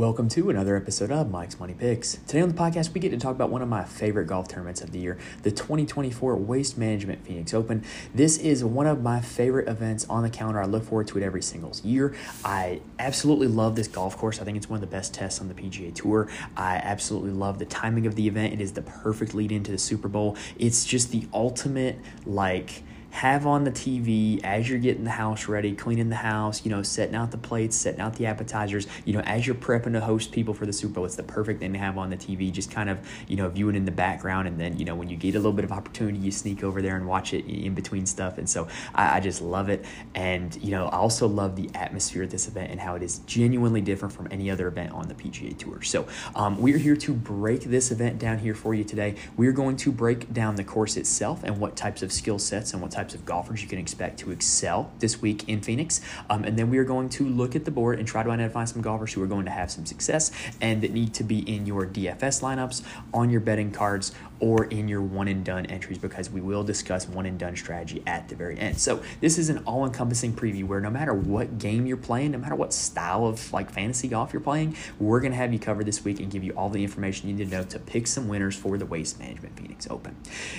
Welcome to another episode of Mike's Money Picks. Today on the podcast, we get to talk about one of my favorite golf tournaments of the year, the 2024 Waste Management Phoenix Open. This is one of my favorite events on the calendar. I look forward to it every single year. I absolutely love this golf course. I think it's one of the best tests on the PGA Tour. I absolutely love the timing of the event. It is the perfect lead into the Super Bowl. It's just the ultimate, like, have on the TV as you're getting the house ready, cleaning the house, you know, setting out the plates, setting out the appetizers, you know, as you're prepping to host people for the Super Bowl, it's the perfect thing to have on the TV, just kind of, you know, viewing in the background. And then, you know, when you get a little bit of opportunity, you sneak over there and watch it in between stuff. And so I, I just love it. And, you know, I also love the atmosphere at this event and how it is genuinely different from any other event on the PGA Tour. So um, we're here to break this event down here for you today. We're going to break down the course itself and what types of skill sets and what types types of golfers you can expect to excel this week in Phoenix. Um, and then we are going to look at the board and try to identify some golfers who are going to have some success and that need to be in your DFS lineups, on your betting cards, or in your one and done entries because we will discuss one and done strategy at the very end. So this is an all encompassing preview where no matter what game you're playing, no matter what style of like fantasy golf you're playing, we're going to have you covered this week and give you all the information you need to know to pick some winners for the Waste Management Phoenix Open.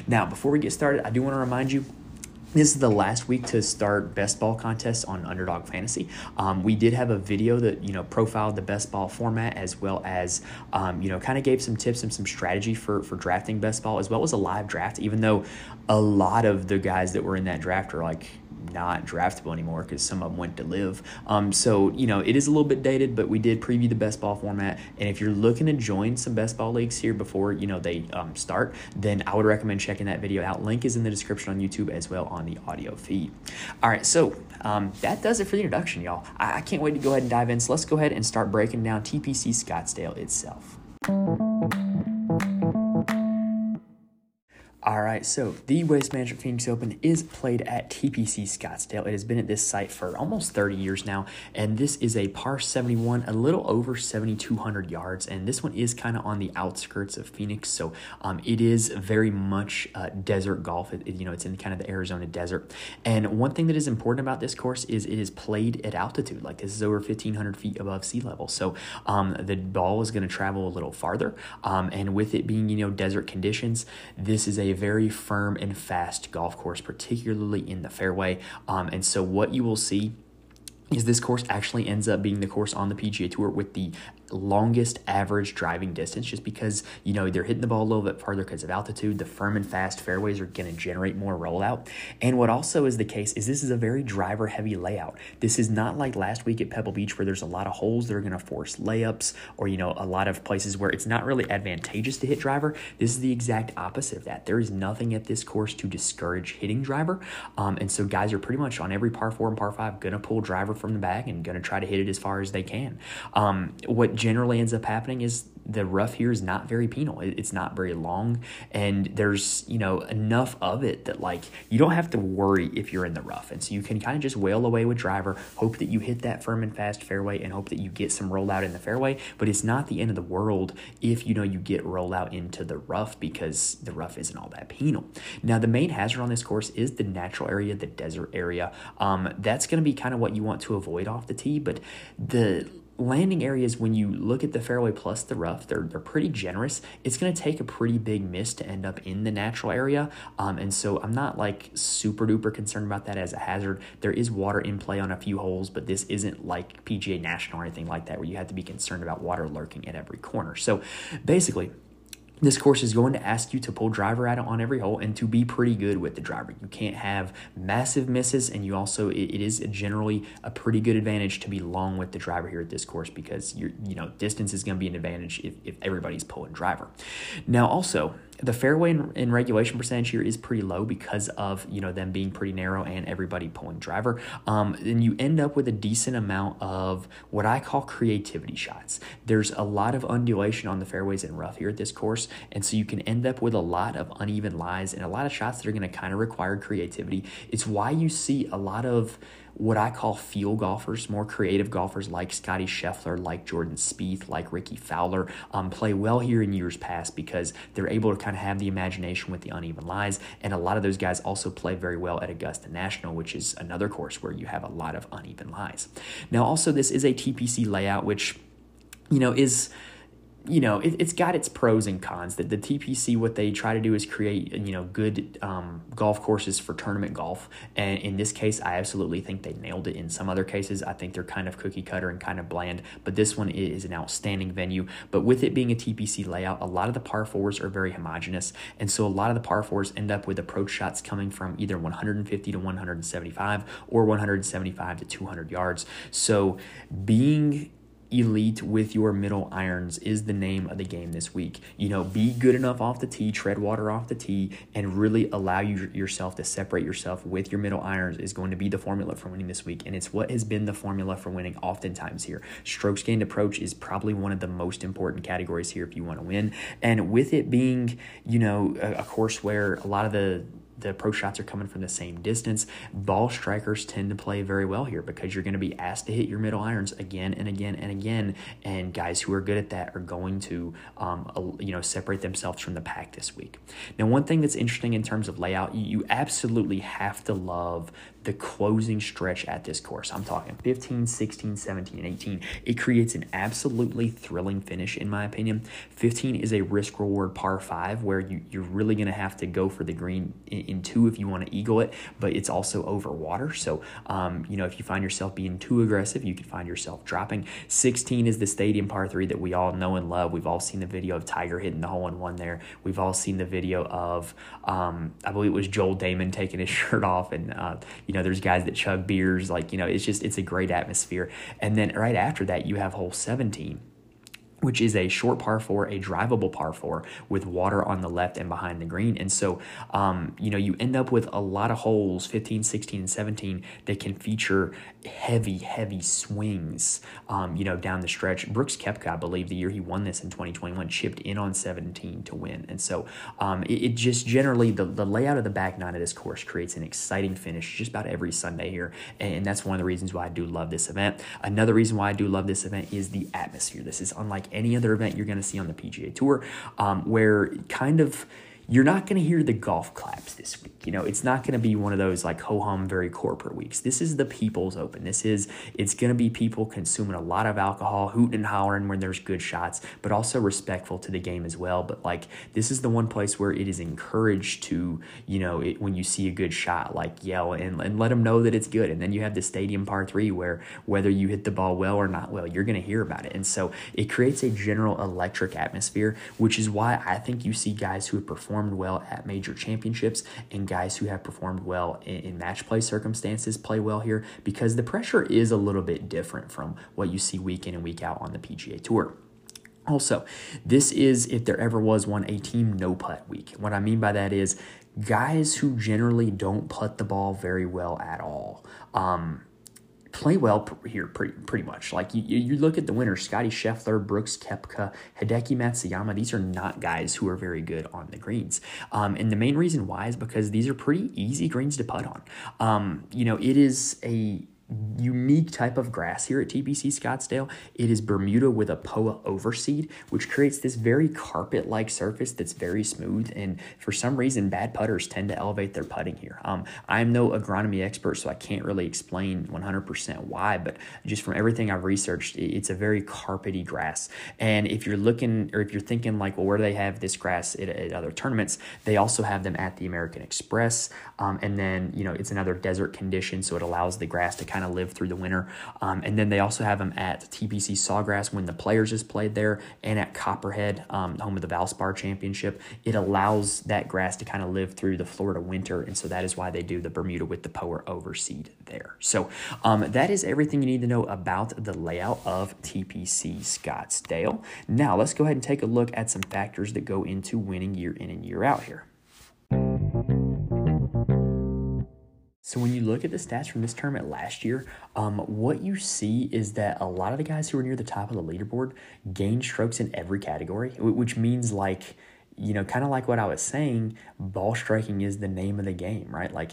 Now, before we get started, I do want to remind you this is the last week to start best ball contests on Underdog Fantasy. Um, we did have a video that you know profiled the best ball format as well as um, you know kind of gave some tips and some strategy for for drafting best ball as well as a live draft. Even though a lot of the guys that were in that draft are like not draftable anymore because some of them went to live. Um, so, you know, it is a little bit dated, but we did preview the best ball format. And if you're looking to join some best ball leagues here before, you know, they um, start, then I would recommend checking that video out. Link is in the description on YouTube as well on the audio feed. All right, so um, that does it for the introduction, y'all. I, I can't wait to go ahead and dive in. So let's go ahead and start breaking down TPC Scottsdale itself. All right, so the Waste Management Phoenix Open is played at TPC Scottsdale. It has been at this site for almost 30 years now, and this is a par 71, a little over 7,200 yards, and this one is kind of on the outskirts of Phoenix, so um, it is very much uh, desert golf. It, you know, it's in kind of the Arizona desert, and one thing that is important about this course is it is played at altitude. Like this is over 1,500 feet above sea level, so um, the ball is going to travel a little farther, um, and with it being you know desert conditions, this is a very firm and fast golf course, particularly in the fairway. Um, and so, what you will see is this course actually ends up being the course on the PGA Tour with the longest average driving distance just because you know they're hitting the ball a little bit farther because of altitude. The firm and fast fairways are going to generate more rollout. And what also is the case is this is a very driver heavy layout. This is not like last week at pebble beach where there's a lot of holes that are going to force layups or you know a lot of places where it's not really advantageous to hit driver. This is the exact opposite of that. There is nothing at this course to discourage hitting driver. Um, and so guys are pretty much on every par four and par five going to pull driver from the bag and going to try to hit it as far as they can. Um, what generally ends up happening is the rough here is not very penal. It's not very long, and there's you know enough of it that like you don't have to worry if you're in the rough, and so you can kind of just wail away with driver, hope that you hit that firm and fast fairway, and hope that you get some rollout in the fairway. But it's not the end of the world if you know you get rollout into the rough because the rough isn't all that penal. Now the main hazard on this course is the natural area, the desert area. Um, that's going to be kind of what you want to avoid off the tee, but the landing areas when you look at the fairway plus the rough they're, they're pretty generous. It's going to take a pretty big miss to end up in the natural area. Um, and so i'm not like super duper concerned about that as a hazard. There is water in play on a few holes but this isn't like pga national or anything like that where you have to be concerned about water lurking at every corner. So basically this course is going to ask you to pull driver out on every hole and to be pretty good with the driver. You can't have massive misses, and you also it, is generally a pretty good advantage to be long with the driver here at this course because you're you know distance is going to be an advantage if, if everybody's pulling driver. Now also the fairway in, regulation percentage here is pretty low because of you know them being pretty narrow and everybody pulling driver. Um, and you end up with a decent amount of what I call creativity shots. There's a lot of undulation on the fairways and rough here at this course, and so you can end up with a lot of uneven lies and a lot of shots that are going to kind of require creativity. It's why you see a lot of what I call feel golfers, more creative golfers like Scottie Scheffler, like Jordan Spieth, like Rickie Fowler, um, play well here in years past because they're able to kind of have the imagination with the uneven lies. And a lot of those guys also play very well at Augusta National, which is another course where you have a lot of uneven lies. Now, also, this is a TPC layout, which you know, is you know, it, has got its pros and cons. That the TPC, what they try to do is create, you know, good um, golf courses for tournament golf. And in this case, I absolutely think they nailed it. In some other cases, I think they're kind of cookie cutter and kind of bland. But this one is an outstanding venue. But with it being a TPC layout, a lot of the par fours are very homogenous, and so a lot of the par fours end up with approach shots coming from either 150 to 175 or 175 to 200 yards. So being elite with your middle irons is the name of the game this week. You know, be good enough off the tee, tread water off the tee, and really allow you yourself to separate yourself with your middle irons is going to be the formula for winning this week. And it's what has been the formula for winning oftentimes here. Strokes gained approach is probably one of the most important categories here if you want to win. And with it being, you know, a, a course where a lot of the the approach shots are coming from the same distance. Ball strikers tend to play very well here because you're going to be asked to hit your middle irons again and again and again. And guys who are good at that are going to, um, you know, separate themselves from the pack this week. Now, one thing that's interesting in terms of layout, you absolutely have to love the closing stretch at this course. I'm talking 15, 16, 17, and 18. It creates an absolutely thrilling finish, in my opinion. 15 is a risk reward par five where you, you're really going to have to go for the green in, in, two if you want to eagle it, but it's also over water. So, um, you know, if you find yourself being too aggressive, you could find yourself dropping. 16 is the stadium par three that we all know and love. We've all seen the video of Tiger hitting the hole in one there. We've all seen the video of, um, I believe it was Joel Dahmen taking his shirt off and, uh, you know, there's guys that chug beers. Like, you know, it's just, it's a great atmosphere. And then right after that, you have hole 17 which is a short par four, a drivable par four with water on the left and behind the green. And so, um, you know, you end up with a lot of holes 15, 16, and 17 that can feature heavy, heavy swings, um, you know, down the stretch. Brooks Koepka, I believe, the year he won this in 2021, chipped in on 17 to win. And so um, it, it, just generally, the, the layout of the back nine of this course creates an exciting finish just about every Sunday here. And that's one of the reasons why I do love this event. Another reason why I do love this event is the atmosphere. This is unlike any other event you're going to see on the PGA Tour, um, where kind of you're not going to hear the golf claps this week. You know, it's not going to be one of those like ho hum, very corporate weeks. This is the People's Open. This is, it's going to be people consuming a lot of alcohol, hooting and hollering when there's good shots, but also respectful to the game as well. But like, this is the one place where it is encouraged to, you know, it, when you see a good shot, like yell and, and let them know that it's good. And then you have the stadium par three where whether you hit the ball well or not well, you're going to hear about it. And so it creates a general electric atmosphere, which is why I think you see guys who have performed performed well at major championships and guys who have performed well in, match play circumstances play well here because the pressure is a little bit different from what you see week in and week out on the PGA Tour. Also, this is, if there ever was one, a team no putt week. What I mean by that is guys who generally don't putt the ball very well at all. Um, play well here pretty pretty much. Like you, you look at the winners, Scottie Scheffler, Brooks Koepka, Hideki Matsuyama. These are not guys who are very good on the greens. Um, and the main reason why is because these are pretty easy greens to putt on. Um, you know, it is a unique type of grass here at TPC Scottsdale. It is Bermuda with a POA overseed, which creates this very carpet like surface that's very smooth. And for some reason, bad putters tend to elevate their putting here. Um, I'm no agronomy expert, so I can't really explain 100% why, but just from everything I've researched, it's a very carpety grass. And if you're looking or if you're thinking, like, well, where do they have this grass at, at other tournaments? They also have them at the American Express. Um, and then, you know, it's another desert condition, so it allows the grass to kind kind of live through the winter. Um, and then they also have them at TPC Sawgrass when the players just played there and at Copperhead, um, home of the Valspar Championship. It allows that grass to kind of live through the Florida winter. And so that is why they do the Bermuda with the POA overseed there. So um, that is everything you need to know about the layout of TPC Scottsdale. Now let's go ahead and take a look at some factors that go into winning year in and year out here. So when you look at the stats from this tournament last year, um, what you see is that a lot of the guys who were near the top of the leaderboard gained strokes in every category, which means like you know, kind of like what I was saying, ball striking is the name of the game, right? Like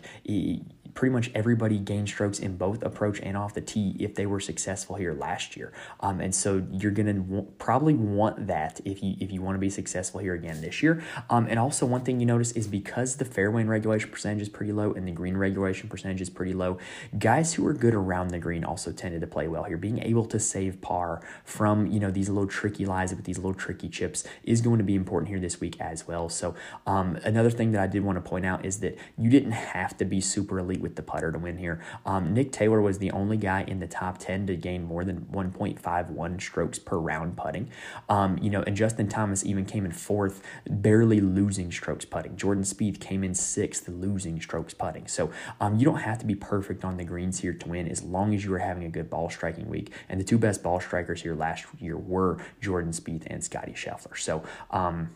pretty much everybody gained strokes in both approach and off the tee if they were successful here last year. Um, and so you're going to w- probably want that if you if you want to be successful here again this year. Um, and also one thing you notice is because the fairway and regulation percentage is pretty low and the green regulation percentage is pretty low, guys who are good around the green also tended to play well here. Being able to save par from you know these little tricky lies with these little tricky chips is going to be important here this week as well. So um, another thing that I did want to point out is that you didn't have to be super elite with the putter to win here. Um, Nick Taylor was the only guy in the top 10 to gain more than 1.51 strokes per round putting. Um, you know, and Justin Thomas even came in fourth, barely losing strokes putting. Jordan Spieth came in sixth, losing strokes putting. So um, you don't have to be perfect on the greens here to win as long as you are having a good ball striking week. And the two best ball strikers here last year were Jordan Spieth and Scottie Scheffler. So, um,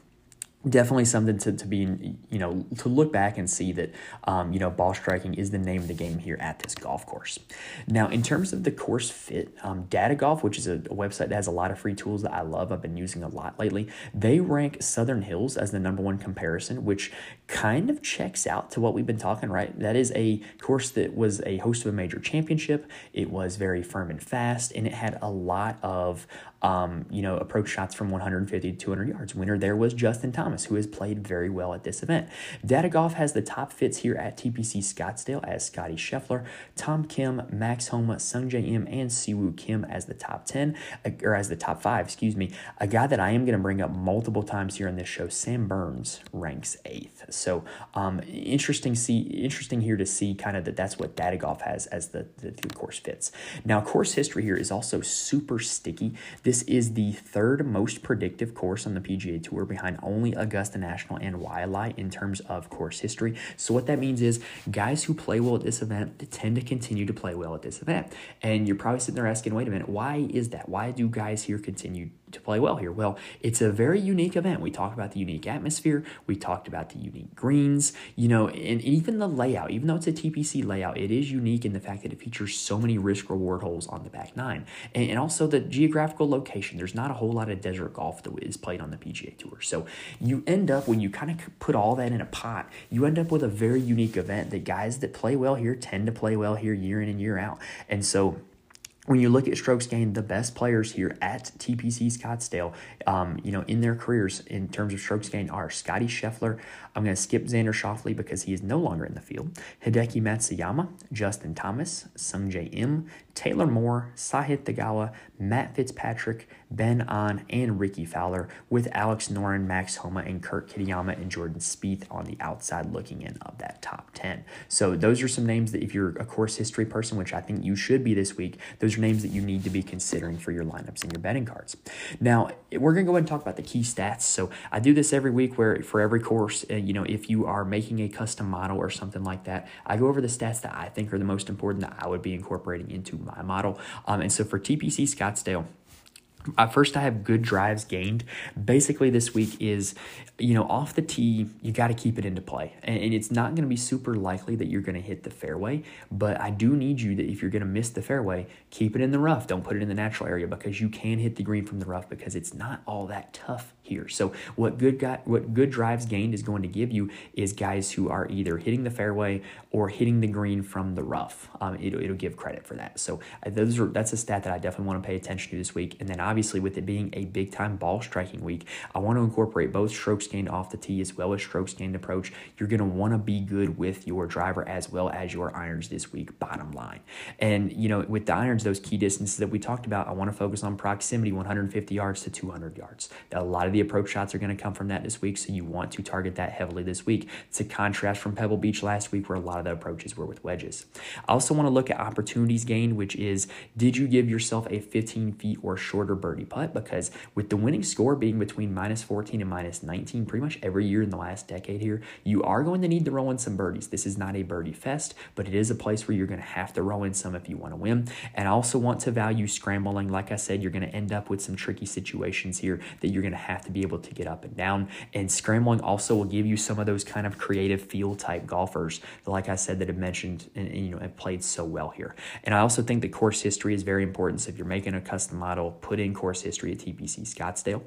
definitely something to, to be you know to look back and see that um, you know ball striking is the name of the game here at this golf course. Now in terms of the course fit um, data golf which is a, a, website that has a lot of free tools that i love i've been using a lot lately they rank southern hills as the number one comparison which kind of checks out to what we've been talking right? That is a course that was a host of a major championship. It was very firm and fast and it had a lot of um, you know approach shots from 150 to 200 yards winner there was justin thomas who has played very well at this event. Data Golf has the top fits here at TPC Scottsdale as Scottie Scheffler, Tom Kim, Max Homa, Sungjae Im, and Siwoo Kim as the top 10, uh, or as the top five, excuse me. A guy that I am going to bring up multiple times here in this show, Sam Burns, ranks eighth. So um, interesting see interesting here to see kind of that that's what Data Golf has as the, the, the course fits. Now, course history here is also super sticky. This is the third most predictive course on the PGA Tour behind only Augusta National and Waialae in terms of course history. So what that means is guys who play well at this event tend to continue to play well at this event. And you're probably sitting there asking, wait a minute, why is that? Why do guys here continue to play well here? Well, it's a very unique event. We talked about the unique atmosphere. We talked about the unique greens, you know, and even the layout, even though it's a TPC layout, it is unique in the fact that it features so many risk reward holes on the back nine. And, and also the geographical location. There's not a whole lot of desert golf that is played on the PGA Tour. So you end up, when you kind of put all that in a pot, you end up with a very unique event that guys that play well here tend to play well here year in and year out. And so, when you look at strokes gained, the best players here at TPC Scottsdale, um, you know, in their careers in terms of strokes gained are Scottie Scheffler. I'm going to skip Xander Schauffele because he is no longer in the field. Hideki Matsuyama, Justin Thomas, Sungjae Im, Taylor Moore, Sahith Theegala, Matt Fitzpatrick, Ben An, and Rickie Fowler, with Alex Noren, Max Homa, and Kurt Kitayama and Jordan Spieth on the outside looking in of that top 10. So those are some names that if you're a course history person, which I think you should be this week, those are names that you need to be considering for your lineups and your betting cards. Now, we're going to go ahead and talk about the key stats. So I do this every week where for every course, uh, you know, if you are making a custom model or something like that, I go over the stats that I think are the most important that I would be incorporating into my model. Um, and so for TPC Scottsdale, uh, first, I have good drives gained. Basically, this week is, you know, off the tee, you got to keep it into play. And, it's not going to be super likely that you're going to hit the fairway, but I do need you that if you're going to miss the fairway, keep it in the rough. Don't put it in the natural area because you can hit the green from the rough because it's not all that tough here. So what good got what good drives gained is going to give you is guys who are either hitting the fairway or hitting the green from the rough. Um, it'll, it'll give credit for that. So uh, those are that's a stat that I definitely want to pay attention to this week. And then obviously with it being a big time ball striking week, I want to incorporate both strokes gained off the tee as well as strokes gained approach. You're going to want to be good with your driver as well as your irons this week. Bottom line, and you know with the irons, those key distances that we talked about, I want to focus on proximity, 150 yards to 200 yards. A lot of the approach shots are going to come from that this week, so you want to target that heavily this week. It's a contrast from Pebble Beach last week, where a lot of the approaches were with wedges. I also want to look at opportunities gained, which is did you give yourself a 15 feet or shorter birdie putt? Because with the winning score being between minus 14 and minus 19 pretty much every year in the last decade here, you are going to need to roll in some birdies. This is not a birdie fest, but it is a place where you're going to have to roll in some if you want to win. And I also want to value scrambling. Like I said, you're going to end up with some tricky situations here that you're going to have to be able to get up and down. And scrambling also will give you some of those kind of creative field type golfers, like I said, that have mentioned and, and, you know have played so well here. And I also think the course history is very important. So if you're making a custom model, put in course history at TPC Scottsdale.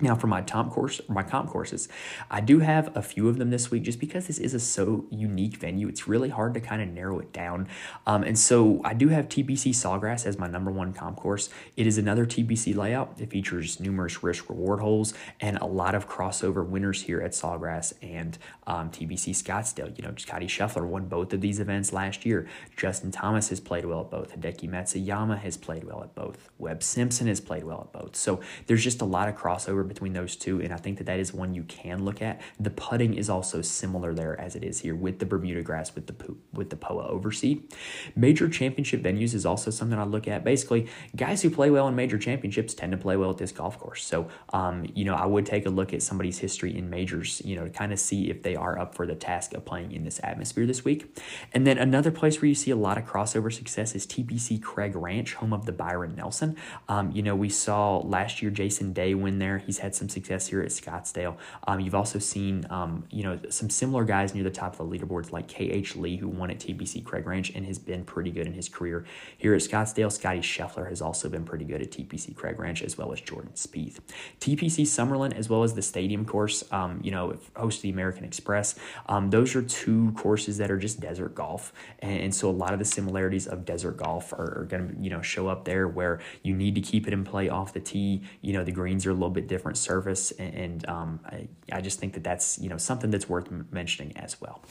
Now, for my top course, my comp courses, I do have a few of them this week just because this is a so unique venue. It's really hard to kind of narrow it down. Um, and so I do have TPC Sawgrass as my number one comp course. It is another TPC layout. It features numerous risk reward holes and a lot of crossover winners here at Sawgrass and um, TPC Scottsdale. You know, Scottie Scheffler won both of these events last year. Justin Thomas has played well at both. Hideki Matsuyama has played well at both. Webb Simpson has played well at both. So there's just a lot of crossover between those two, and I think that that is one you can look at. The putting is also similar there as it is here with the Bermuda grass with the with the POA overseed. Major championship venues is also something I look at. Basically, guys who play well in major championships tend to play well at this golf course. So, um, you know, I would take a look at somebody's history in majors, you know, to kind of see if they are up for the task of playing in this atmosphere this week. And then another place where you see a lot of crossover success is TPC Craig Ranch, home of the Byron Nelson. Um, you know, we saw last year Jason Day win there. He's had some success here at Scottsdale. Um, you've also seen, um, you know, some similar guys near the top of the leaderboards like K.H. Lee, who won at TPC Craig Ranch and has been pretty good in his career. Here at Scottsdale, Scottie Scheffler has also been pretty good at TPC Craig Ranch, as well as Jordan Spieth. TPC Summerlin, as well as the Stadium course, um, you know, host the American Express. Um, those are two courses that are just desert golf, and, and so a lot of the similarities of desert golf are, are going to, you know, show up there where you need to keep it in play off the tee. You know, the greens are a little bit different surface, and, and um, I, I just think that that's you know something that's worth mentioning as well.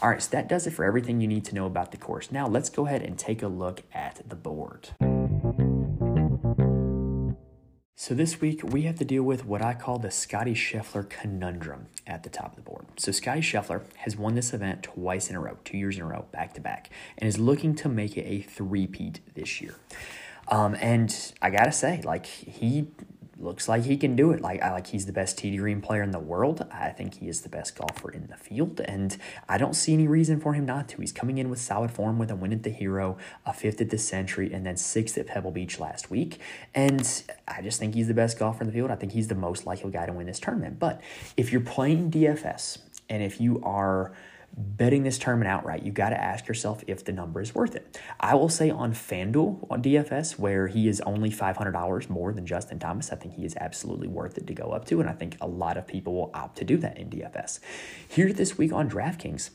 All right, so that does it for everything you need to know about the course. Now let's go ahead and take a look at the board. So this week we have to deal with what I call the Scottie Scheffler conundrum at the top of the board. So Scottie Scheffler has won this event twice in a row, two years in a row, back to back, and is looking to make it a three-peat this year. Um, and I gotta say, like he looks like he can do it. Like I like he's the best TD green player in the world. I think he is the best golfer in the field, and I don't see any reason for him not to. He's coming in with solid form with a win at the Hero, a fifth at the Sentry, and then sixth at Pebble Beach last week. And I just think he's the best golfer in the field. I think he's the most likely guy to win this tournament. But if you're playing DFS and if you are betting this tournament outright, you got to ask yourself if the number is worth it. I will say on FanDuel on DFS, where he is only $500 more than Justin Thomas, I think he is absolutely worth it to go up to. And I think a lot of people will opt to do that in DFS. Here this week on DraftKings,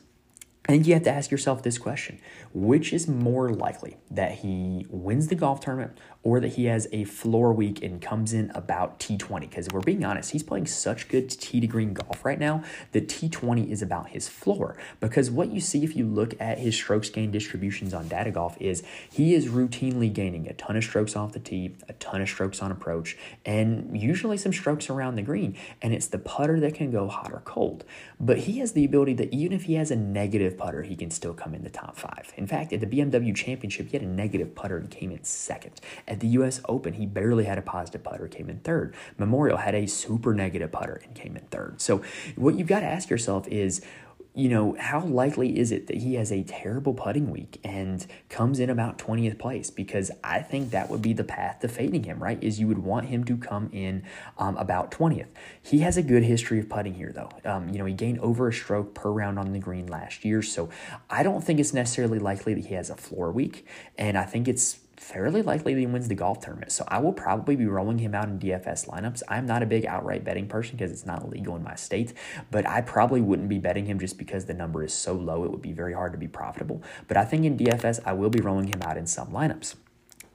and you have to ask yourself this question which is more likely that he wins the golf tournament or that he has a floor week and comes in about T20? Because if we're being honest, he's playing such good tee to green golf right now that T20 is about his floor. Because what you see if you look at his strokes gain distributions on data golf is he is routinely gaining a ton of strokes off the tee, a ton of strokes on approach, and usually some strokes around the green. And it's the putter that can go hot or cold. But he has the ability that even if he has a negative putter, he can still come in the top five. In fact, at the BMW Championship, he had a negative putter and came in second. At the US Open, he barely had a positive putter, came in third. Memorial had a super negative putter and came in third. So, what you've got to ask yourself is, you know, how likely is it that he has a terrible putting week and comes in about 20th place? Because I think that would be the path to fading him, right? Is you would want him to come in um, about 20th. He has a good history of putting here, though. Um, you know, he gained over a stroke per round on the green last year. So I don't think it's necessarily likely that he has a floor week. And I think it's fairly likely that he wins the golf tournament. So I will probably be rolling him out in DFS lineups. I'm not a big outright betting person because it's not legal in my state, but I probably wouldn't be betting him just because the number is so low. It would be very hard to be profitable. But I think in DFS, I will be rolling him out in some lineups.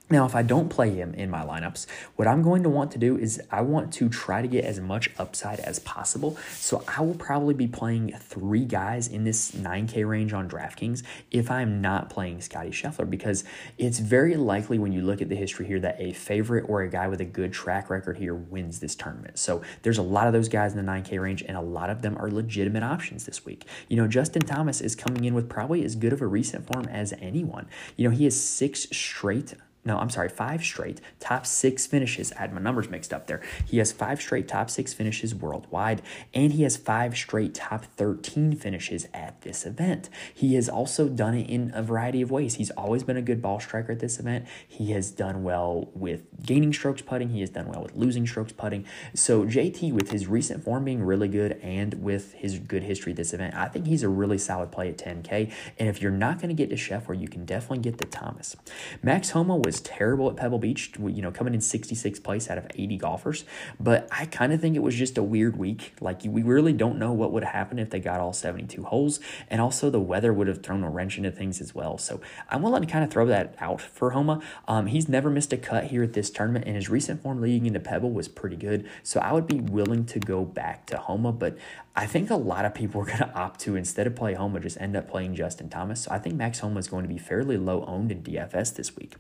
Now, if I don't play him in my lineups, what I'm going to want to do is I want to try to get as much upside as possible. So I will probably be playing three guys in this 9K range on DraftKings if I'm not playing Scottie Scheffler because it's very likely when you look at the history here that a favorite or a guy with a good track record here wins this tournament. So there's a lot of those guys in the 9K range, and a lot of them are legitimate options this week. You know, Justin Thomas is coming in with probably as good of a recent form as anyone. You know, he has six straight no, I'm sorry, five straight top six finishes. I had my numbers mixed up there. He has five straight top six finishes worldwide, and he has five straight top 13 finishes at this event. He has also done it in a variety of ways. He's always been a good ball striker at this event. He has done well with gaining strokes putting, he has done well with losing strokes putting. So, JT, with his recent form being really good and with his good history at this event, I think he's a really solid play at 10K. And if you're not going to get to Scheff, where you can definitely get the Thomas. Max Homa was was terrible at Pebble Beach, you know, coming in 66th place out of 80 golfers. But I kind of think it was just a weird week. Like, we really don't know what would happen if they got all 72 holes. And also, the weather would have thrown a wrench into things as well. So I'm willing to kind of throw that out for Homa. Um, he's never missed a cut here at this tournament, and his recent form leading into Pebble was pretty good. So I would be willing to go back to Homa, but I think a lot of people are going to opt to, instead of play Homa, just end up playing Justin Thomas. So I think Max Homa is going to be fairly low owned in DFS this week.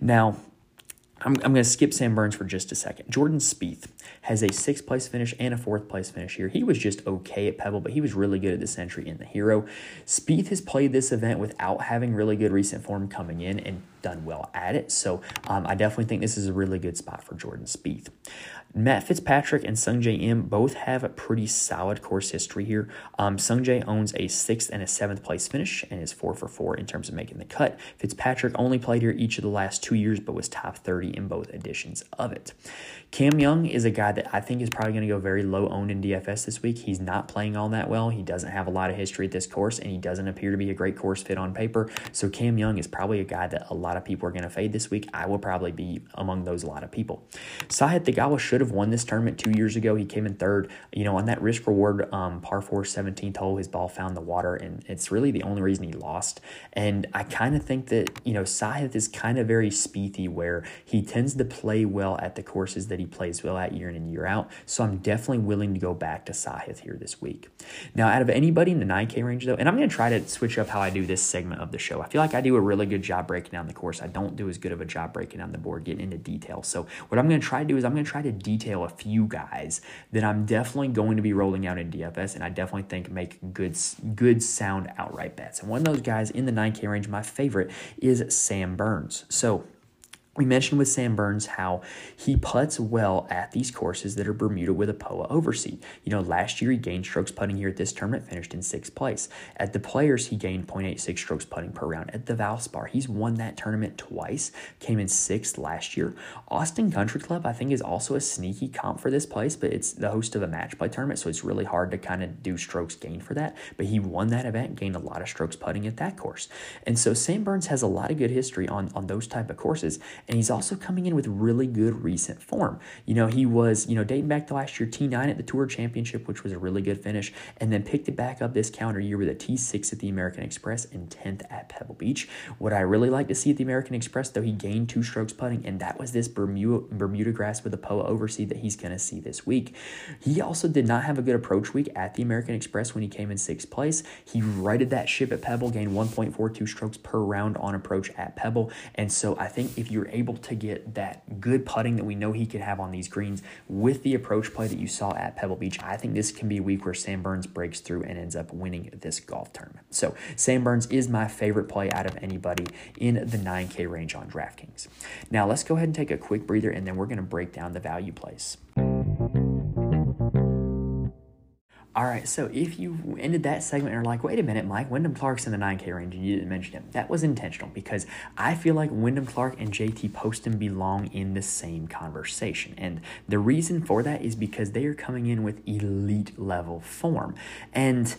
Now, I'm, I'm going to skip Sam Burns for just a second. Jordan Spieth has a sixth place finish and a fourth place finish here. He was just okay at Pebble, but he was really good at the Sentry and the Hero. Spieth has played this event without having really good recent form coming in and done well at it. So um, I definitely think this is a really good spot for Jordan Spieth. Matt Fitzpatrick and Sungjae Im both have a pretty solid course history here. Um, Sungjae owns a sixth and a seventh place finish and is four for four in terms of making the cut. Fitzpatrick only played here each of the last two years, but was top 30 in both editions of it. Cam Young is a guy that I think is probably going to go very low owned in DFS this week. He's not playing all that well. He doesn't have a lot of history at this course, and he doesn't appear to be a great course fit on paper. So Cam Young is probably a guy that a lot of people are going to fade this week. I will probably be among those a lot of people. Sahith Theegala should have won this tournament two years ago. He came in third. You know, on that risk reward um, par 4 17th hole, his ball found the water, and it's really the only reason he lost. And I kind of think that, you know, Sahith is kind of very Spiethy where he tends to play well at the courses that he plays well at year in and year out. So I'm definitely willing to go back to Sahith here this week. Now, out of anybody in the 9K range, though, and I'm going to try to switch up how I do this segment of the show. I feel like I do a really good job breaking down the course. I don't do as good of a job breaking down the board, getting into detail. So what I'm going to try to do is I'm going to try to detail a few guys that I'm definitely going to be rolling out in DFS, and I definitely think make good, good sound outright bets. And one of those guys in the 9K range, my favorite, is Sam Burns. So we mentioned with Sam Burns how he puts well at these courses that are Bermuda with a POA overseed. You know, last year he gained strokes putting here at this tournament, finished in sixth place. At the Players, he gained 0.86 strokes putting per round. At the Valspar, he's won that tournament twice, came in sixth last year. Austin Country Club, I think, is also a sneaky comp for this place, but it's the host of a match play tournament, so it's really hard to kind of do strokes gained for that. But he won that event, gained a lot of strokes putting at that course. And so Sam Burns has a lot of good history on, on those type of courses and he's also coming in with really good recent form. You know, he was, you know, dating back to last year, T9 at the Tour Championship, which was a really good finish, and then picked it back up this calendar year with a T6 at the American Express and 10th at Pebble Beach. What I really like to see at the American Express, though, he gained two strokes putting, and that was this Bermuda, Bermuda grass with a POA overseed that he's going to see this week. He also did not have a good approach week at the American Express when he came in sixth place. He righted that ship at Pebble, gained 1.42 strokes per round on approach at Pebble, and so I think if you're able to get that good putting that we know he could have on these greens with the approach play that you saw at Pebble Beach. I think this can be a week where Sam Burns breaks through and ends up winning this golf tournament. So Sam Burns is my favorite play out of anybody in the 9K range on DraftKings. Now let's go ahead and take a quick breather and then we're going to break down the value plays. All right, so if you ended that segment and are like, wait a minute, Mike, Wyndham Clark's in the 9K range and you didn't mention him, that was intentional because I feel like Wyndham Clark and JT Poston belong in the same conversation. And the reason for that is because they are coming in with elite level form. And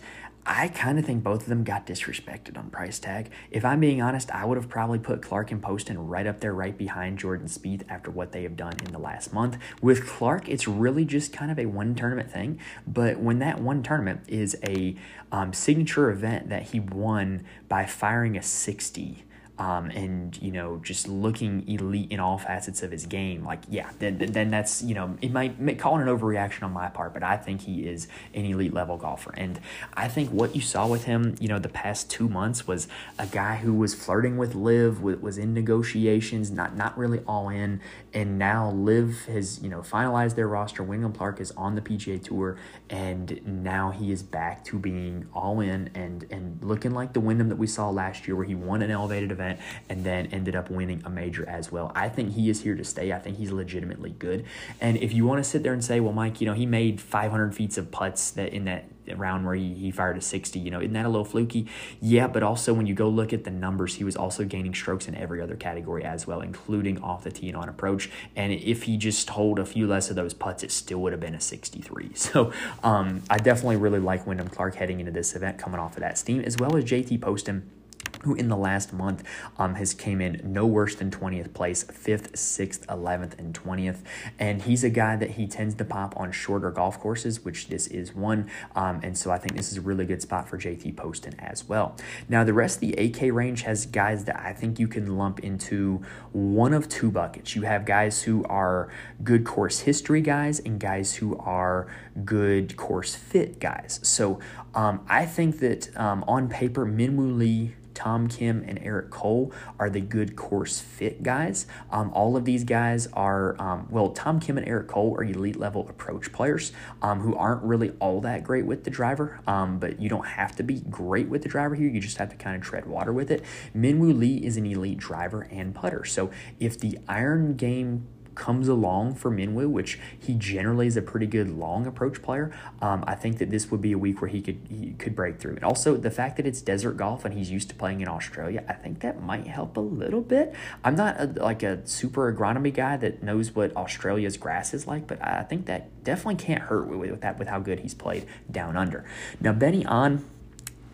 I kind of think both of them got disrespected on price tag. If I'm being honest, I would have probably put Clark and Poston right up there, right behind Jordan Spieth after what they have done in the last month. With Clark, it's really just kind of a one tournament thing. But when that one tournament is a um, signature event that he won by firing a 60 um, and you know just looking elite in all facets of his game like yeah then, then that's you know it might, make call it an overreaction on my part but i think he is an elite level golfer. And i think what you saw with him you know the past two months was a guy who was flirting with LIV was in negotiations not not really all in and now LIV has you know finalized their roster. Wyndham Clark is on the PGA tour and now he is back to being all in and and looking like the Wyndham that we saw last year where he won an elevated event and then ended up winning a major as well. I think he is here to stay. I think he's legitimately good. And if you want to sit there and say, well, Mike, you know, he made 500 feet of putts that in that round where he, he fired a 60, you know, isn't that a little fluky? Yeah, but also when you go look at the numbers, he was also gaining strokes in every other category as well, including off the tee and on approach. And if he just hold a few less of those putts, it still would have been a 63. So um, I definitely really like Wyndham Clark heading into this event coming off of that steam, as well as JT Poston who in the last month um, has came in no worse than 20th place 5th 6th 11th and 20th and he's a guy that he tends to pop on shorter golf courses which this is one um, and so i think this is a really good spot for jt poston as well. Now the rest of the 8K range has guys that i think you can lump into one of two buckets. You have guys who are good course history guys and guys who are good course fit guys. So um, i think that um, on paper minwoo lee Tom Kim and Eric Cole are the good course fit guys. Um, all of these guys are, um, well, Tom Kim and Eric Cole are elite level approach players um, who aren't really all that great with the driver, um, but you don't have to be great with the driver here. You just have to kind of tread water with it. Minwoo Lee is an elite driver and putter. So if the iron game comes along for Minwoo, which he generally is a pretty good long approach player, um, I think that this would be a week where he could he could break through. And also the fact that it's desert golf and he's used to playing in Australia, I think that might help a little bit. I'm not a, like a super agronomy guy that knows what Australia's grass is like, but I think that definitely can't hurt with, with that with how good he's played down under. Now Ben An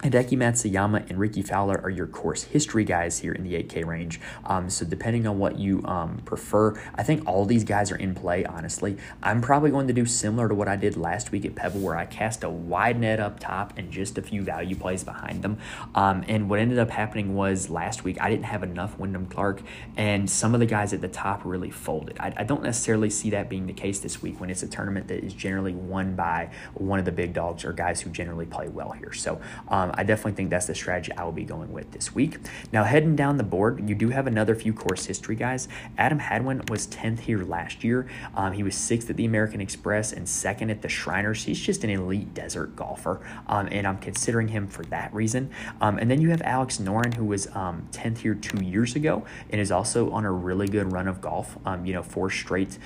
Hideki Matsuyama and Rickie Fowler are your course history guys here in the 8K range. Um, so depending on what you um, prefer, I think all these guys are in play, honestly. I'm probably going to do similar to what I did last week at Pebble where I cast a wide net up top and just a few value plays behind them. Um, and what ended up happening was last week I didn't have enough Wyndham Clark and some of the guys at the top really folded. I, I don't necessarily see that being the case this week when it's a tournament that is generally won by one of the big dogs or guys who generally play well here. So um, um, I definitely think that's the strategy I will be going with this week. Now, heading down the board, you do have another few course history guys. Adam Hadwin was 10th here last year. Um, he was sixth at the American Express and second at the Shriners. He's just an elite desert golfer, um, and I'm considering him for that reason. Um, and then you have Alex Noren, who was 10th um, here two years ago and is also on a really good run of golf. Um, you know, four straight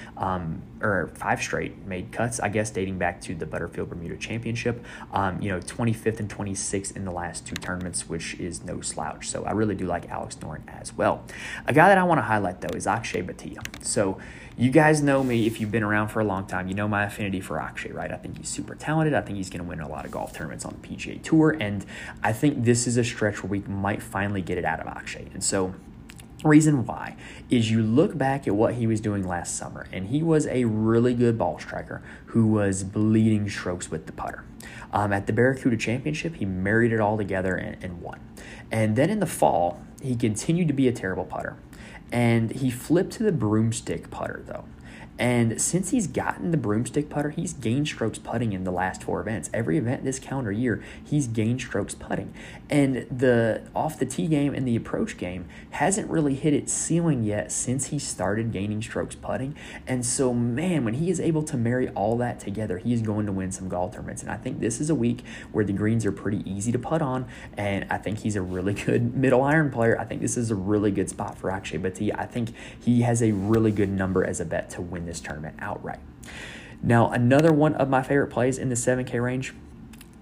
or five straight made cuts, I guess, dating back to the Butterfield Bermuda Championship. you know, 25th and 26th in the last two tournaments, which is no slouch. So I really do like Alex Noren as well. A guy that I want to highlight, though, is Akshay Bhatia. So you guys know me if you've been around for a long time. You know my affinity for Akshay, right? I think he's super talented. I think he's going to win a lot of golf tournaments on the PGA Tour. And I think this is a stretch where we might finally get it out of Akshay. And so Reason why is you look back at what he was doing last summer, and he was a really good ball striker who was bleeding strokes with the putter. Um, at the Barracuda Championship, he married it all together and, and won. And then in the fall, he continued to be a terrible putter. And he flipped to the broomstick putter, though. And since he's gotten the broomstick putter, he's gained strokes putting in the last four events. Every event this calendar year, he's gained strokes putting. And the off the tee game and the approach game hasn't really hit its ceiling yet since he started gaining strokes putting. And so, man, when he is able to marry all that together, he is going to win some golf tournaments. And I think this is a week where the greens are pretty easy to putt on. And I think he's a really good middle iron player. I think this is a really good spot for Akshay Bhatia. I think he has a really good number as a bet to win this tournament outright. Now, another one of my favorite plays in the 7K range.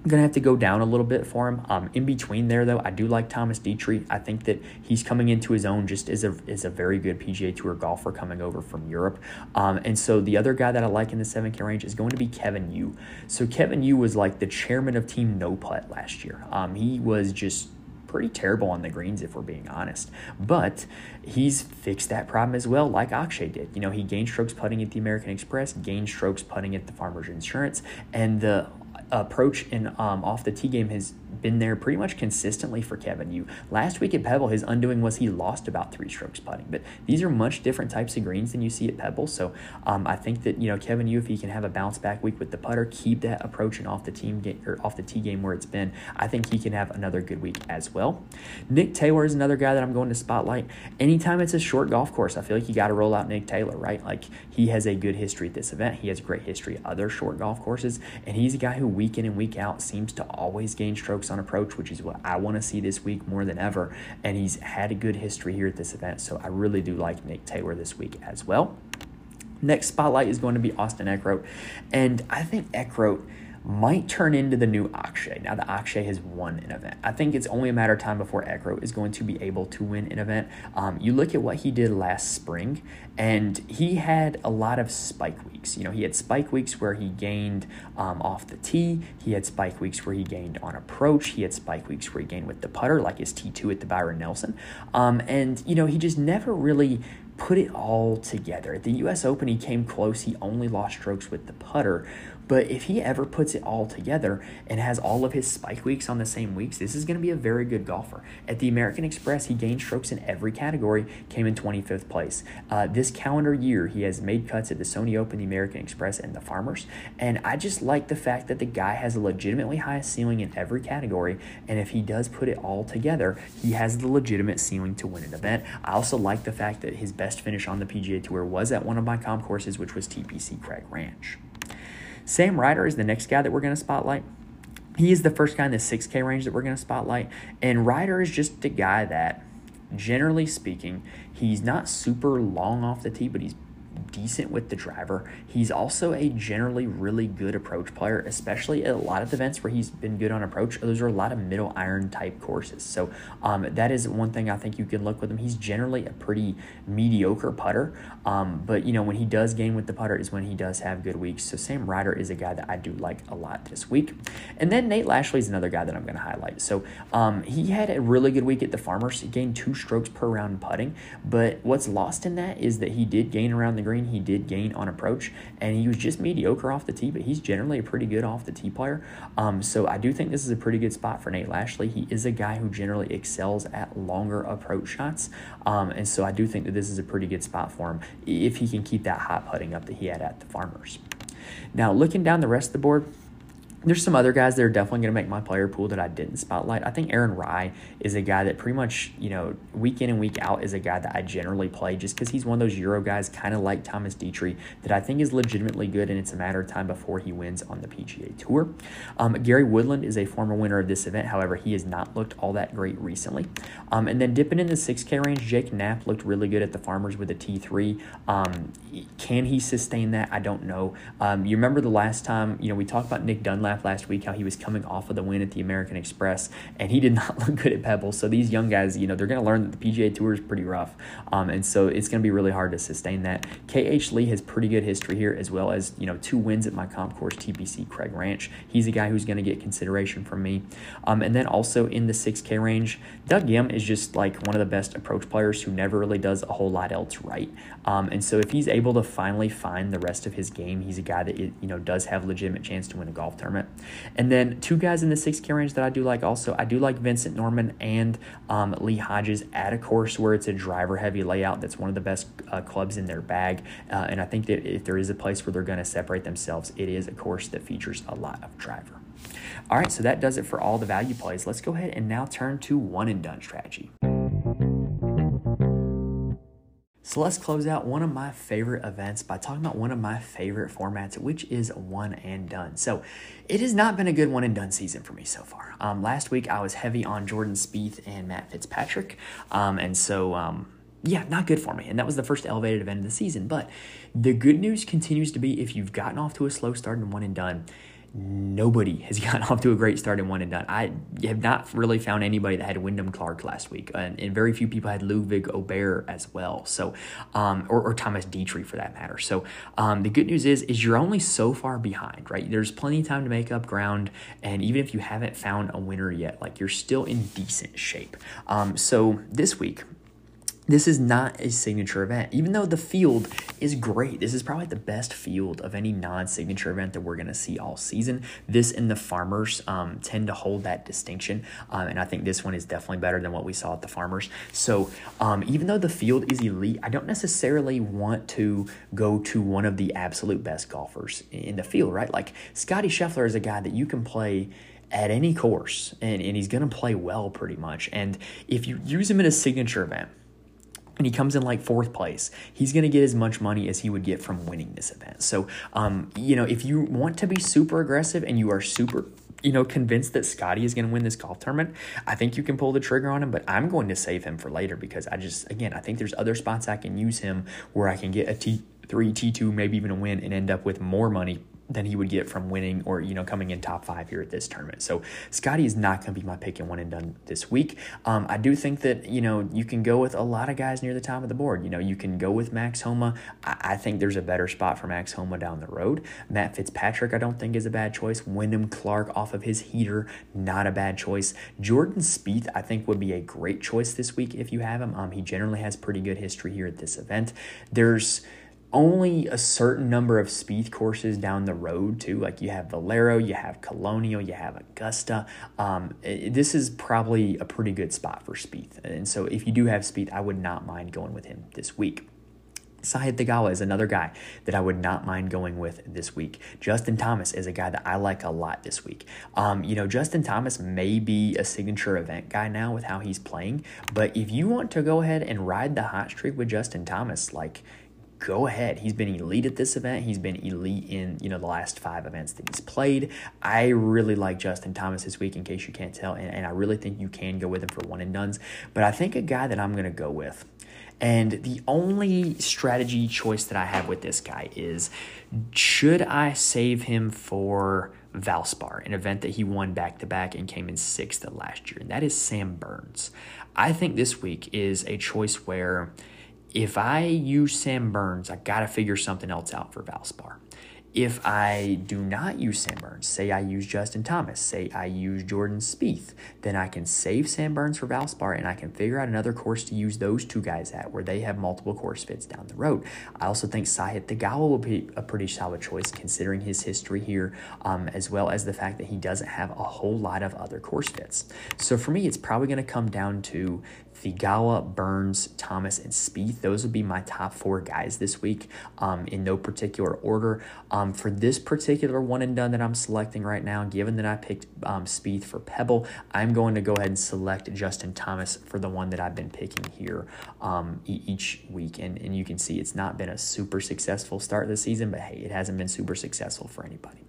I'm to have to go down a little bit for him. Um, in between there, though, I do like Thomas Detry. I think that he's coming into his own just as a, as a very good PGA Tour golfer coming over from Europe. Um, and so the other guy that I like in the 7K range is going to be Kevin Yu. So Kevin Yu was like the chairman of Team No Putt last year. Um, he was just pretty terrible on the greens if we're being honest. But he's fixed that problem as well, like Akshay did. You know, he gained strokes putting at the American Express, gained strokes putting at the Farmers Insurance, and the approach in um, off the tee game has been there pretty much consistently for Kevin Yu. Last week at Pebble, his undoing was he lost about three strokes putting, but these are much different types of greens than you see at Pebble. So um, I think that you know Kevin Yu, if he can have a bounce back week with the putter, keep that approach and off the team game or off the tee game where it's been, I think he can have another good week as well. Nick Taylor is another guy that I'm going to spotlight. Anytime it's a short golf course, I feel like you got to roll out Nick Taylor, right? Like he has a good history at this event. He has great history other short golf courses, and he's a guy who week in and week out seems to always gain strokes on approach, which is what I want to see this week more than ever. And he's had a good history here at this event, so I really do like Nick Taylor this week as well. Next spotlight is going to be Austin Eckroat, and I think Eckroat might turn into the new Akshay. Now, the Akshay has won an event. I think it's only a matter of time before Eckroat is going to be able to win an event. Um, you look at what he did last spring, and he had a lot of spike weeks. You know, he had spike weeks where he gained um, off the tee, he had spike weeks where he gained on approach, he had spike weeks where he gained with the putter, like his T2 at the Byron Nelson. Um, and, you know, he just never really put it all together. At the US Open, he came close. He only lost strokes with the putter, but if he ever puts it all together and has all of his spike weeks on the same weeks, this is going to be a very good golfer. At the American Express, he gained strokes in every category, came in 25th place. Uh, this calendar year, he has made cuts at the Sony Open, the American Express, and the Farmers. And I just like the fact that the guy has a legitimately high ceiling in every category. And if he does put it all together, he has the legitimate ceiling to win an event. I also like the fact that his best finish on the PGA Tour was at one of my comp courses, which was TPC Craig Ranch. Sam Ryder is the next guy that we're going to spotlight. He is the first guy in the 6K range that we're going to spotlight. And Ryder is just a guy that, generally speaking, he's not super long off the tee, but he's decent with the driver. He's also a generally really good approach player, especially at a lot of events where he's been good on approach. Those are a lot of middle iron type courses. So um, that is one thing I think you can look with him. He's generally a pretty mediocre putter, um, but you know when he does gain with the putter is when he does have good weeks. So Sam Ryder is a guy that I do like a lot this week. And then Nate Lashley is another guy that I'm going to highlight. So um, he had a really good week at the Farmers. He gained two strokes per round putting, but what's lost in that is that he did gain around the green. He did gain on approach, and he was just mediocre off the tee, but he's generally a pretty good off the tee player. Um, so I do think this is a pretty good spot for Nate Lashley. He is a guy who generally excels at longer approach shots, um, and so I do think that this is a pretty good spot for him if he can keep that hot putting up that he had at the Farmers. Now, looking down the rest of the board, there's some other guys that are definitely going to make my player pool that I didn't spotlight. I think Aaron Rai is a guy that pretty much, you know, week in and week out is a guy that I generally play just because he's one of those Euro guys, kind of like Thomas Detry, that I think is legitimately good, and it's a matter of time before he wins on the PGA Tour. Um, Gary Woodland is a former winner of this event. However, he has not looked all that great recently. Um, and then dipping in the 6K range, Jake Knapp looked really good at the Farmers with a T3. Um, can he sustain that? I don't know. Um, you remember the last time, you know, we talked about Nick Dunlap last week how he was coming off of the win at the American Express, and he did not look good at Pebbles. So these young guys, you know, they're going to learn that the PGA Tour is pretty rough, um, and so it's going to be really hard to sustain that. KH Lee has pretty good history here, as well as you know two wins at my comp course, TPC Craig Ranch. He's a guy who's going to get consideration from me, um, and then also in the 6K range, Doug Ghim is just like one of the best approach players who never really does a whole lot else right, um, and so if he's able to finally find the rest of his game, he's a guy that you know does have legitimate chance to win a golf tournament. And then two guys in the 6K range that I do like also. I do like Vincent Norrman and um, Lee Hodges at a course where it's a driver heavy layout. That's one of the best uh, clubs in their bag. Uh, and I think that if there is a place where they're going to separate themselves, it is a course that features a lot of driver. All right, so that does it for all the value plays. Let's go ahead and now turn to one and done strategy. Let's close out one of my favorite events by talking about one of my favorite formats, which is one and done. So it has not been a good one and done season for me so far. Um, last week I was heavy on Jordan Spieth and Matt Fitzpatrick, um, and so um, yeah, not good for me. And that was the first elevated event of the season. But the good news continues to be if you've gotten off to a slow start and one and done, nobody has gotten off to a great start in one and done. I have not really found anybody that had Wyndham Clark last week, and, and very few people had Ludwig Aberg as well. So, um, or, or Thomas Detry for that matter. So, um, the good news is, is you're only so far behind, right? There's plenty of time to make up ground, and even if you haven't found a winner yet, like you're still in decent shape. Um, so this week, this is not a signature event, even though the field is great. This is probably the best field of any non signature event that we're going to see all season. This and the Farmers um, tend to hold that distinction, um, and I think this one is definitely better than what we saw at the Farmers. So, um, even though the field is elite, I don't necessarily want to go to one of the absolute best golfers in the field, right? Like Scottie Scheffler is a guy that you can play at any course, and, and he's going to play well pretty much. And if you use him in a signature event, and he comes in like fourth place, he's going to get as much money as he would get from winning this event. So, um, you know, if you want to be super aggressive and you are super you know, convinced that Scottie is going to win this golf tournament, I think you can pull the trigger on him, but I'm going to save him for later because I just, again, I think there's other spots I can use him where I can get a T3, T2, maybe even a win and end up with more money than he would get from winning or you know coming in top five here at this tournament. So Scottie is not going to be my pick and one and done this week. Um, I do think that you know you can go with a lot of guys near the top of the board. You know you can go with Max Homa. I, I think there's a better spot for Max Homa down the road. Matt Fitzpatrick I don't think is a bad choice. Wyndham Clark off of his heater not a bad choice. Jordan Spieth I think would be a great choice this week if you have him. Um, he generally has pretty good history here at this event. There's only a certain number of Spieth courses down the road too. Like you have Valero, you have Colonial, you have Augusta. Um, it, this is probably a pretty good spot for Spieth And so if you do have Spieth I would not mind going with him this week. Sahith Theegala is another guy that I would not mind going with this week. Justin Thomas is a guy that I like a lot this week. Um, you know, Justin Thomas may be a signature event guy now with how he's playing, but if you want to go ahead and ride the hot streak with Justin Thomas, like go ahead. He's been elite at this event. He's been elite in, you know, the last five events that he's played. I really like Justin Thomas this week, in case you can't tell, and, and I really think you can go with him for one and duns. But I think a guy that I'm going to go with, and the only strategy choice that I have with this guy is should I save him for Valspar, an event that he won back to back and came in sixth last year? And that is Sam Burns. I think this week is a choice where if I use Sam Burns, I got to figure something else out for Valspar. If I do not use Sam Burns, say I use Justin Thomas, say I use Jordan Spieth, then I can save Sam Burns for Valspar and I can figure out another course to use those two guys at where they have multiple course fits down the road. I also think Sahith Theegala will be a pretty solid choice considering his history here, um, as well as the fact that he doesn't have a whole lot of other course fits. So for me, it's probably going to come down to Theegala, Burns, Thomas, and Spieth. Those would be my top four guys this week um, in no particular order. Um, for this particular one and done that I'm selecting right now, given that I picked um, Spieth for Pebble, I'm going to go ahead and select Justin Thomas for the one that I've been picking here um, each week. And, and you can see it's not been a super successful start the season, but hey, it hasn't been super successful for anybody.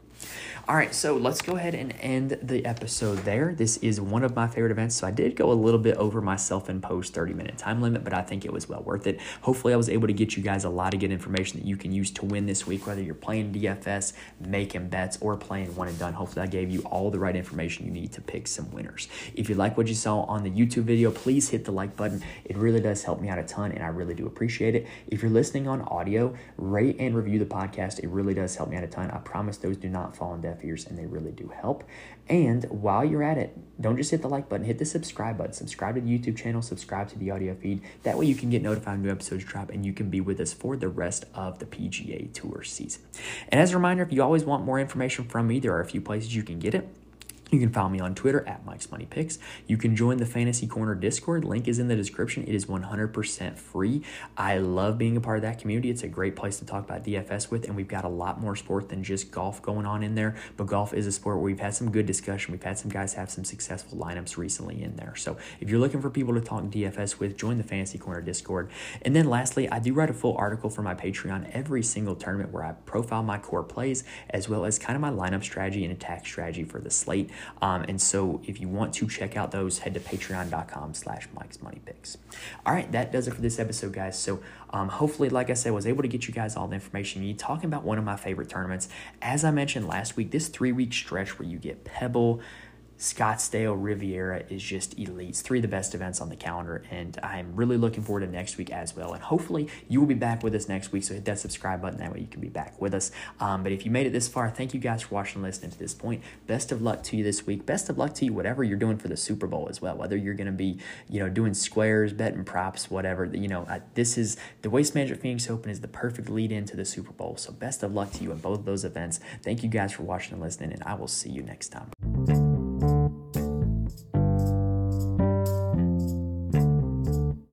All right, so let's go ahead and end the episode there. This is one of my favorite events, so I did go a little bit over my self-imposed 30-minute time limit, but I think it was well worth it. Hopefully, I was able to get you guys a lot of good information that you can use to win this week, whether you're playing DFS, making bets, or playing one and done. Hopefully, I gave you all the right information you need to pick some winners. If you like what you saw on the YouTube video, please hit the like button. It really does help me out a ton, and I really do appreciate it. If you're listening on audio, rate and review the podcast. It really does help me out a ton. I promise those do not fall in deaf deaf ears and they really do help. And while you're at it, don't just hit the like button, hit the subscribe button. Subscribe to the YouTube channel, subscribe to the audio feed. That way you can get notified when new episodes drop and you can be with us for the rest of the PGA Tour season. And as a reminder, if you always want more information from me, there are a few places you can get it. You can follow me on Twitter at Mike's Money Picks. You can join the Fantasy Corner Discord. Link is in the description. It is 100% free. I love being a part of that community. It's a great place to talk about DFS with, and we've got a lot more sport than just golf going on in there. But golf is a sport where we've had some good discussion. We've had some guys have some successful lineups recently in there. So if you're looking for people to talk DFS with, join the Fantasy Corner Discord. And then lastly, I do write a full article for my Patreon every single tournament where I profile my core plays as well as kind of my lineup strategy and attack strategy for the slate. Um, and so if you want to check out those, head to patreon.com slash Mike's Money Picks. All right, that does it for this episode, guys. So um, hopefully, like I said, was able to get you guys all the information you need. Talking about one of my favorite tournaments. As I mentioned last week, this three-week stretch where you get Pebble, Scottsdale Riviera is just elite. It's three of the best events on the calendar, and I'm really looking forward to next week as well. And hopefully, you will be back with us next week. So hit that subscribe button. That way, you can be back with us. Um, but if you made it this far, thank you guys for watching and listening to this point. Best of luck to you this week. Best of luck to you, whatever you're doing for the Super Bowl as well. Whether you're going to be, you know, doing squares, betting props, whatever. You know, this is the Waste Management Phoenix Open is the perfect lead into the Super Bowl. So best of luck to you in both of those events. Thank you guys for watching and listening, and I will see you next time.